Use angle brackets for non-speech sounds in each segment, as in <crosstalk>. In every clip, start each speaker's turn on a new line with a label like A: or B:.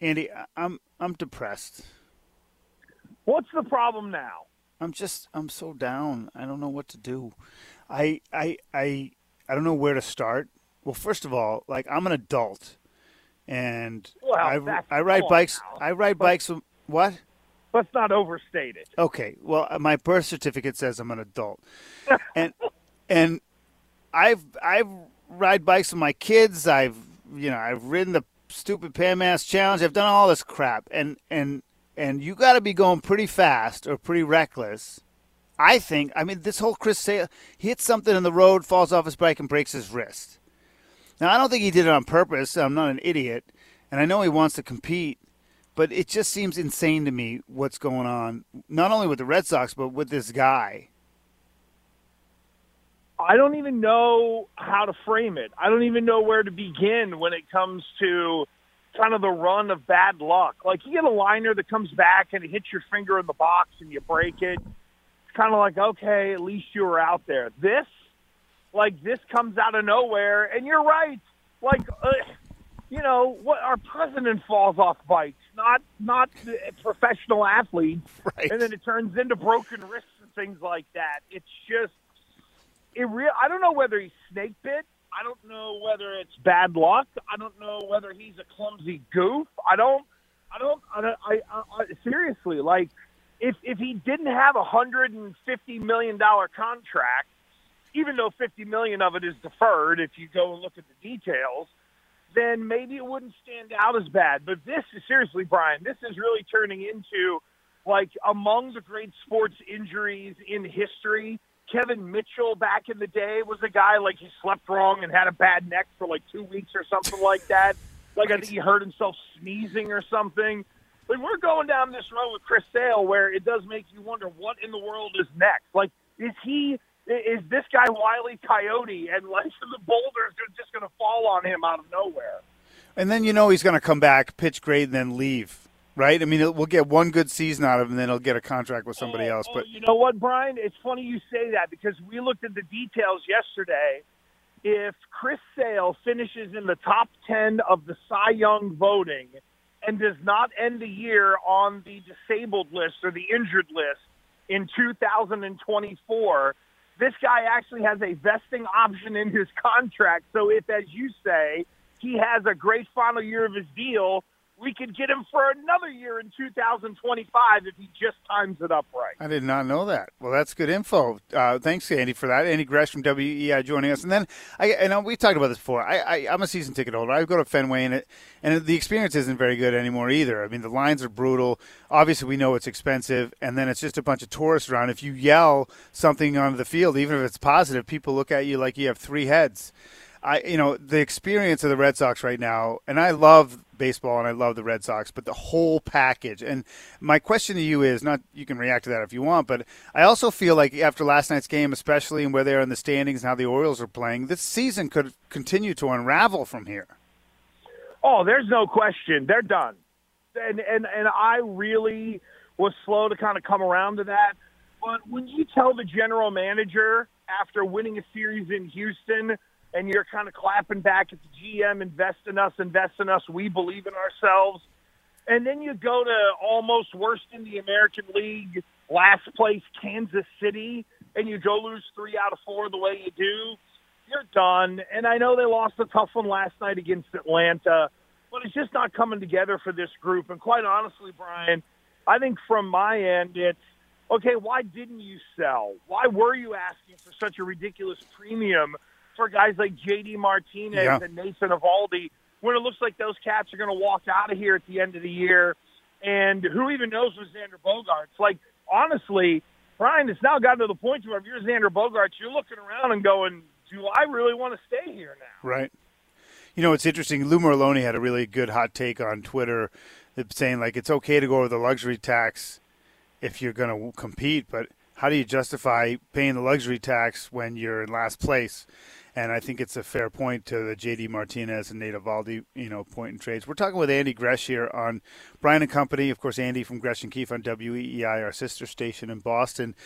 A: Andy, I'm I'm depressed.
B: What's the problem now?
A: I'm just I'm so down. I don't know what to do. I I I I don't know where to start. Well, first of all, like I'm an adult, and
B: well,
A: I I ride bikes.
B: Now.
A: I ride bikes. What?
B: Let's not overstate it.
A: Okay. Well, uh, my birth certificate says I'm an adult, <laughs> and and I've I've ride bikes with my kids. I've you know I've ridden the stupid Pan-Mass challenge. I've done all this crap, and and and you got to be going pretty fast or pretty reckless. I think. I mean, this whole Chris Sale, hits something in the road, falls off his bike, and breaks his wrist. Now, I don't think he did it on purpose. I'm not an idiot, and I know he wants to compete, but it just seems insane to me what's going on, not only with the Red Sox, but with this guy.
B: I don't even know how to frame it. I don't even know where to begin when it comes to kind of the run of bad luck. Like you get a liner that comes back and it hits your finger in the box and you break it. It's kind of like, okay, at least you were out there. This, like this comes out of nowhere and you're right. Like, uh, you know, what our president falls off bikes, not not professional athletes, <laughs>
A: right.
B: and then it turns into broken wrists and things like that. It's just it real. I don't know whether he's snake bit. I don't know whether it's bad luck. I don't know whether he's a clumsy goof. I don't. I don't. I, don't, I, I, I seriously like if if he didn't have a hundred and fifty million dollar contract, even though fifty million of it is deferred, if you go and look at the details, then maybe it wouldn't stand out as bad. But this is seriously, Brian. This is really turning into like among the great sports injuries in history Kevin Mitchell back in the day was a guy like he slept wrong and had a bad neck for like two weeks or something like that. Like I think he hurt himself sneezing or something. But we're going down this road with Chris Sale where it does make you wonder what in the world is next. Like, is he is this guy Wiley Coyote and life like the boulders are just going to fall on him out of nowhere?
A: And then you know he's going to come back, pitch great, and then leave right? I mean, we'll get one good season out of him, and then he'll get a contract with somebody
B: oh,
A: else. But
B: oh, you know what, Brian? It's funny you say that because we looked at the details yesterday. If Chris Sale finishes in the top ten of the Cy Young voting and does not end the year on the disabled list or the injured list in 2024, this guy actually has a vesting option in his <laughs> contract. So if, as you say, he has a great final year of his deal we could get him for another year in 2025 if he just times it up right.
A: I did not know that. Well, that's good info. Uh, thanks, Andy, for that. Andy Gresh from WEEI joining us. And then, I, I know we talked about this before. I, I, am a season ticket holder. I've go to Fenway, and it, and the experience isn't very good anymore either. I mean, the lines are brutal. Obviously, we know it's expensive, and then it's just a bunch of tourists around. If you yell something on the field, even if it's positive, people look at you like you have three heads. I, you know, the experience of the Red Sox right now, and I love baseball and I love the Red Sox, but the whole package. And my question to you is not you can react to that if you want, but I also feel like after last night's game, especially and where they are in the standings and how the Orioles are playing, this season could continue to unravel from here.
B: Oh, there's no question. They're done. And and and I really was slow to kind of come around to that. But when you tell the general manager after winning a series in Houston and you're kind of clapping back at the GM, invest in us, invest in us, we believe in ourselves. And then you go to almost worst in the American League, last place Kansas City, and you go lose three out of four the way you do. You're done. And I know they lost a tough one last night against Atlanta, but it's just not coming together for this group. And quite honestly, Brian, I think from my end, it's okay. Why didn't you sell? Why were you asking for such a ridiculous premium for guys like J.D. Martinez
A: Yeah.
B: and Nathan Eovaldi when it looks like those cats are going to walk out of here at the end of the year? And who even knows with Xander Bogaerts? Like, honestly, Brian, it's now gotten to the point where if you're Xander Bogaerts, you're looking around and going, do I really want to stay here now?
A: Right. You know, it's interesting. Lou Merloni had a really good hot take on Twitter uh, saying, like, it's okay to go over the luxury tax if you're going to compete, but how do you justify paying the luxury tax when you're in last place? And I think it's a fair point to the J.D. Martinez and Nate Eovaldi, you know, point in trades. We're talking with Andy Gresh here on Brian and Company. Of course, Andy from Gresh and Keefe on WEEI, our sister station in Boston.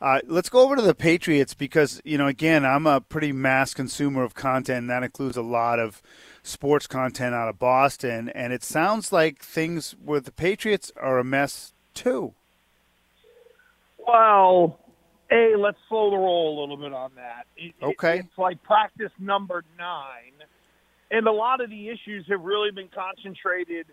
A: Uh, let's go over to the Patriots because, you know, again, I'm a pretty mass consumer of content, and that includes a lot of sports content out of Boston. And it sounds like things with the Patriots are a mess, too.
B: Well, A, let's slow the roll a little bit on that. It, it-
A: Okay.
B: it's like practice number nine. And a lot of the issues have really been concentrated,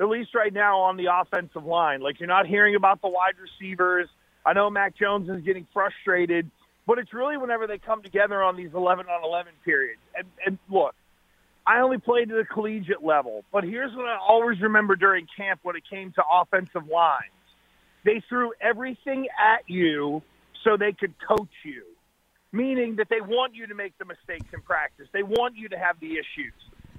B: at least right now, on the offensive line. Like, you're not hearing about the wide receivers. I know Mac Jones is getting frustrated, but it's really whenever they come together on these 11 on 11 periods. And, and look, I only played at the collegiate level, but here's what I always remember during camp when it came to offensive lines they threw everything at you so they could coach you, meaning that they want you to make the mistakes in practice. They want you to have the issues.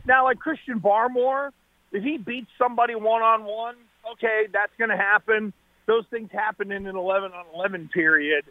B: Now, like Christian Barmore, if he beats somebody one on one, okay, that's going to happen. Those things happen in an 11 on 11 period.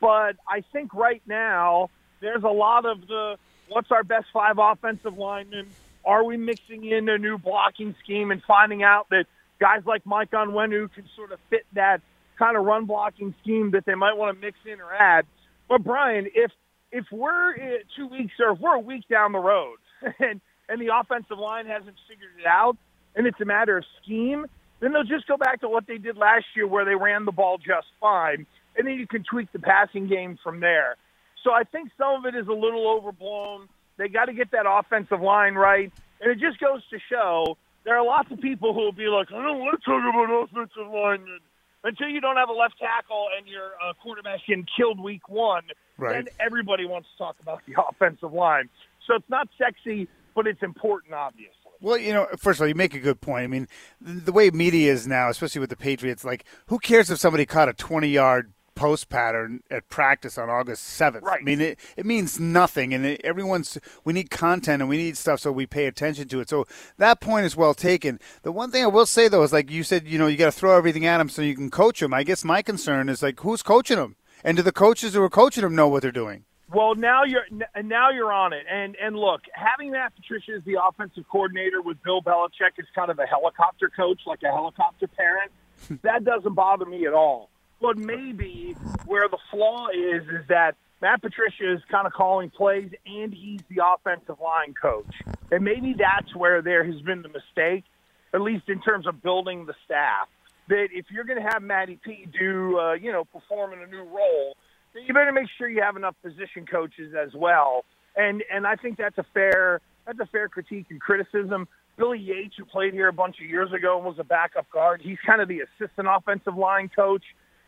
B: But I think right now there's a lot of the what's our best five offensive linemen? Are we mixing in a new blocking scheme and finding out that guys like Mike Onwenu can sort of fit that kind of run blocking scheme that they might want to mix in or add? But Brian, if if we're two weeks or if we're a week down the road <laughs> and and the offensive line hasn't figured it out, and it's a matter of scheme, then they'll just go back to what they did last year, where they ran the ball just fine, and then you can tweak the passing game from there. So I think some of it is a little overblown. They got to get that offensive line right, and it just goes to show there are lots of people who will be like, I don't want to talk about offensive linemen until you don't have a left tackle and your uh, quarterback getting killed week one.
A: Right.
B: Then everybody wants to talk about <laughs> the offensive line. So it's not sexy, but it's important, obviously.
A: Well, you know, first of all, you make a good point. I mean, the, the way media is now, especially with the Patriots, like, who cares if somebody caught a 20 yard post pattern at practice on August 7th?
B: Right.
A: I mean, it, it means nothing. And it, everyone's, we need content and we need stuff so we pay attention to it. So that point is well taken. The one thing I will say, though, is like you said, you know, you got to throw everything at them so you can coach them. I guess my concern is, like, who's coaching them? And do the coaches who are coaching them know what they're doing?
B: Well, now you're now you're on it, and and look, having Matt Patricia as the offensive coordinator with Bill Belichick is kind of a helicopter coach, like a helicopter parent. <laughs> that doesn't bother me at all. But maybe where the flaw is is that Matt Patricia is kind of calling plays, and he's the offensive line coach, and maybe that's where there has been the mistake, at least in terms of building the staff. That if you're going to have Matty P do, uh, you know, perform in a new role then you better make sure you have enough position coaches as well. And and I think that's a fair that's a fair critique and criticism. Billy Yates, who played here a bunch of years ago and was a backup guard, he's kind of the assistant offensive line coach,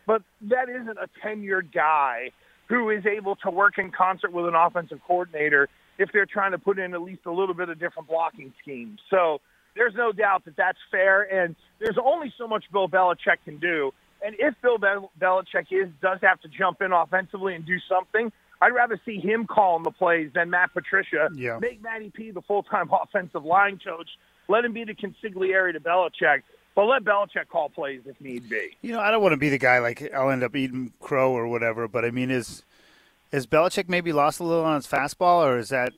B: but that isn't a tenured guy who is able to work in concert with an offensive coordinator if they're trying to put in at least a little bit of different blocking schemes. So there's no doubt that that's fair, and there's only so much Bill Belichick can do. And if Bill Bel- Belichick is does have to jump in offensively and do something, I'd rather see him calling the plays than Matt Patricia.
A: Yeah.
B: Make Matty P the full time <laughs> offensive line coach. Let him be the consigliere to Belichick, but let Belichick call plays if need be.
A: You know, I don't want to be the guy like I'll end up eating crow or whatever, but I mean, is is Belichick maybe lost a little on his fastball, or is that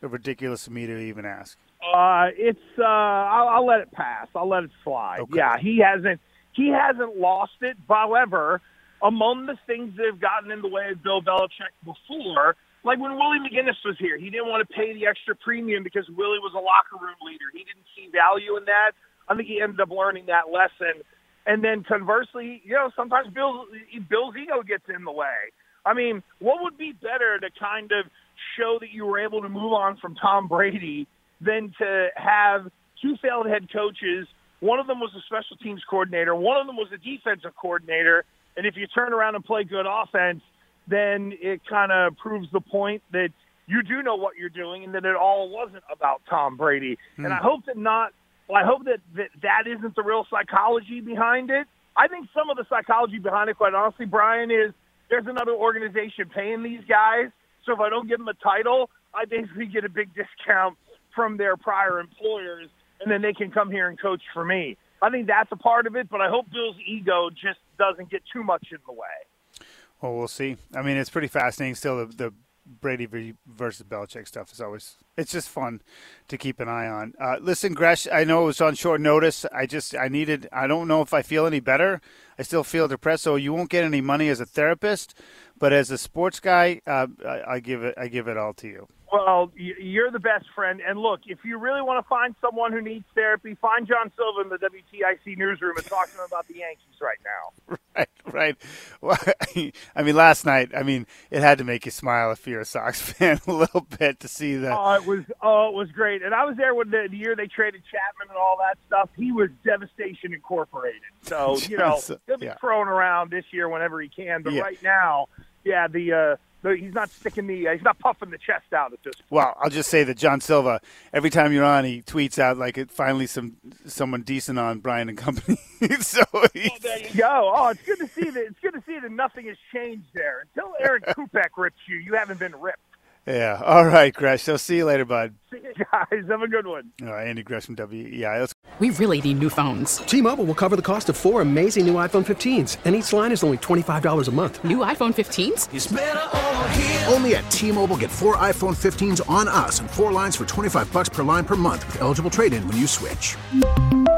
A: ridiculous of me to even ask?
B: Uh, it's uh, I'll, I'll let it pass. I'll let it slide.
A: Okay.
B: Yeah, he hasn't he hasn't lost it. However, among the things that have gotten in the way of Bill Belichick before, like when Willie McGinest was here, he didn't want to pay the extra premium because Willie was a locker room leader. He didn't see value in that. I think he ended up learning that lesson. And then conversely, you know, sometimes Bill's, Bill's ego gets in the way. I mean, what would be better to kind of show that you were able to move on from Tom Brady than to have two failed head coaches. One of them was a special teams coordinator. One of them was a defensive coordinator. And if you turn around and play good offense, then it kind of proves the point that you do know what you're doing and that it all wasn't about Tom Brady. And hmm. I hope that not. Well, I hope that, that that isn't the real psychology behind it. I think some of the psychology behind it, quite honestly, Brian, is there's another organization paying these guys. So if I don't give them a title, I basically get a big discount from their prior employers, and then they can come here and coach for me. I think that's a part of it, but I hope Bill's ego just doesn't get too much in the way.
A: Well, we'll see. I mean, it's pretty fascinating. Still, the, the Brady versus Belichick stuff is always it's just fun to keep an eye on. Uh, listen, Gresh, I know it was on short notice. I just I needed. I don't know if I feel any better. I still feel depressed. So you won't get any money as a therapist, but as a sports guy, uh, I, I give it. I give it all to you.
B: Well, you're the best friend. And look, if you really want to find someone who needs therapy, find John Silva in the WTIC newsroom and talk to him about the Yankees right now. <laughs>
A: Right, right. Well, <laughs> I mean, last night, I mean, it had to make you smile if you're a Sox <laughs> fan a little bit to see that.
B: Oh, it was, oh, it was great. And I was there when the, the year they traded Chapman and all that stuff. He was Devastation Incorporated. So, you know, he'll be yeah. thrown around this year whenever he can. But yeah. right now, yeah, the, uh, he's not sticking the uh, he's not puffing the chest out at this. Point.
A: Well, I'll just say that John Silva, every time you're on, he tweets out like it finally some someone decent on Brian and Company. <laughs> so
B: oh, there you go. Oh, it's good to see that. It's good to see that nothing has changed there. Until Aaron <laughs> Kupek rips you, you haven't been ripped.
A: Yeah. All right, Gresh. So see you later, bud. <laughs>
B: See you guys. Have a good one.
A: All right, Andy Gresh from WEEI. Let's...
C: We really need new phones.
D: T-Mobile will cover the cost of four amazing new iPhone 15s, and each line is only $25 a month.
C: New iPhone 15s?
E: Only at T-Mobile get four iPhone 15s on us and four lines for 25 bucks per line per month with eligible trade-in when you switch.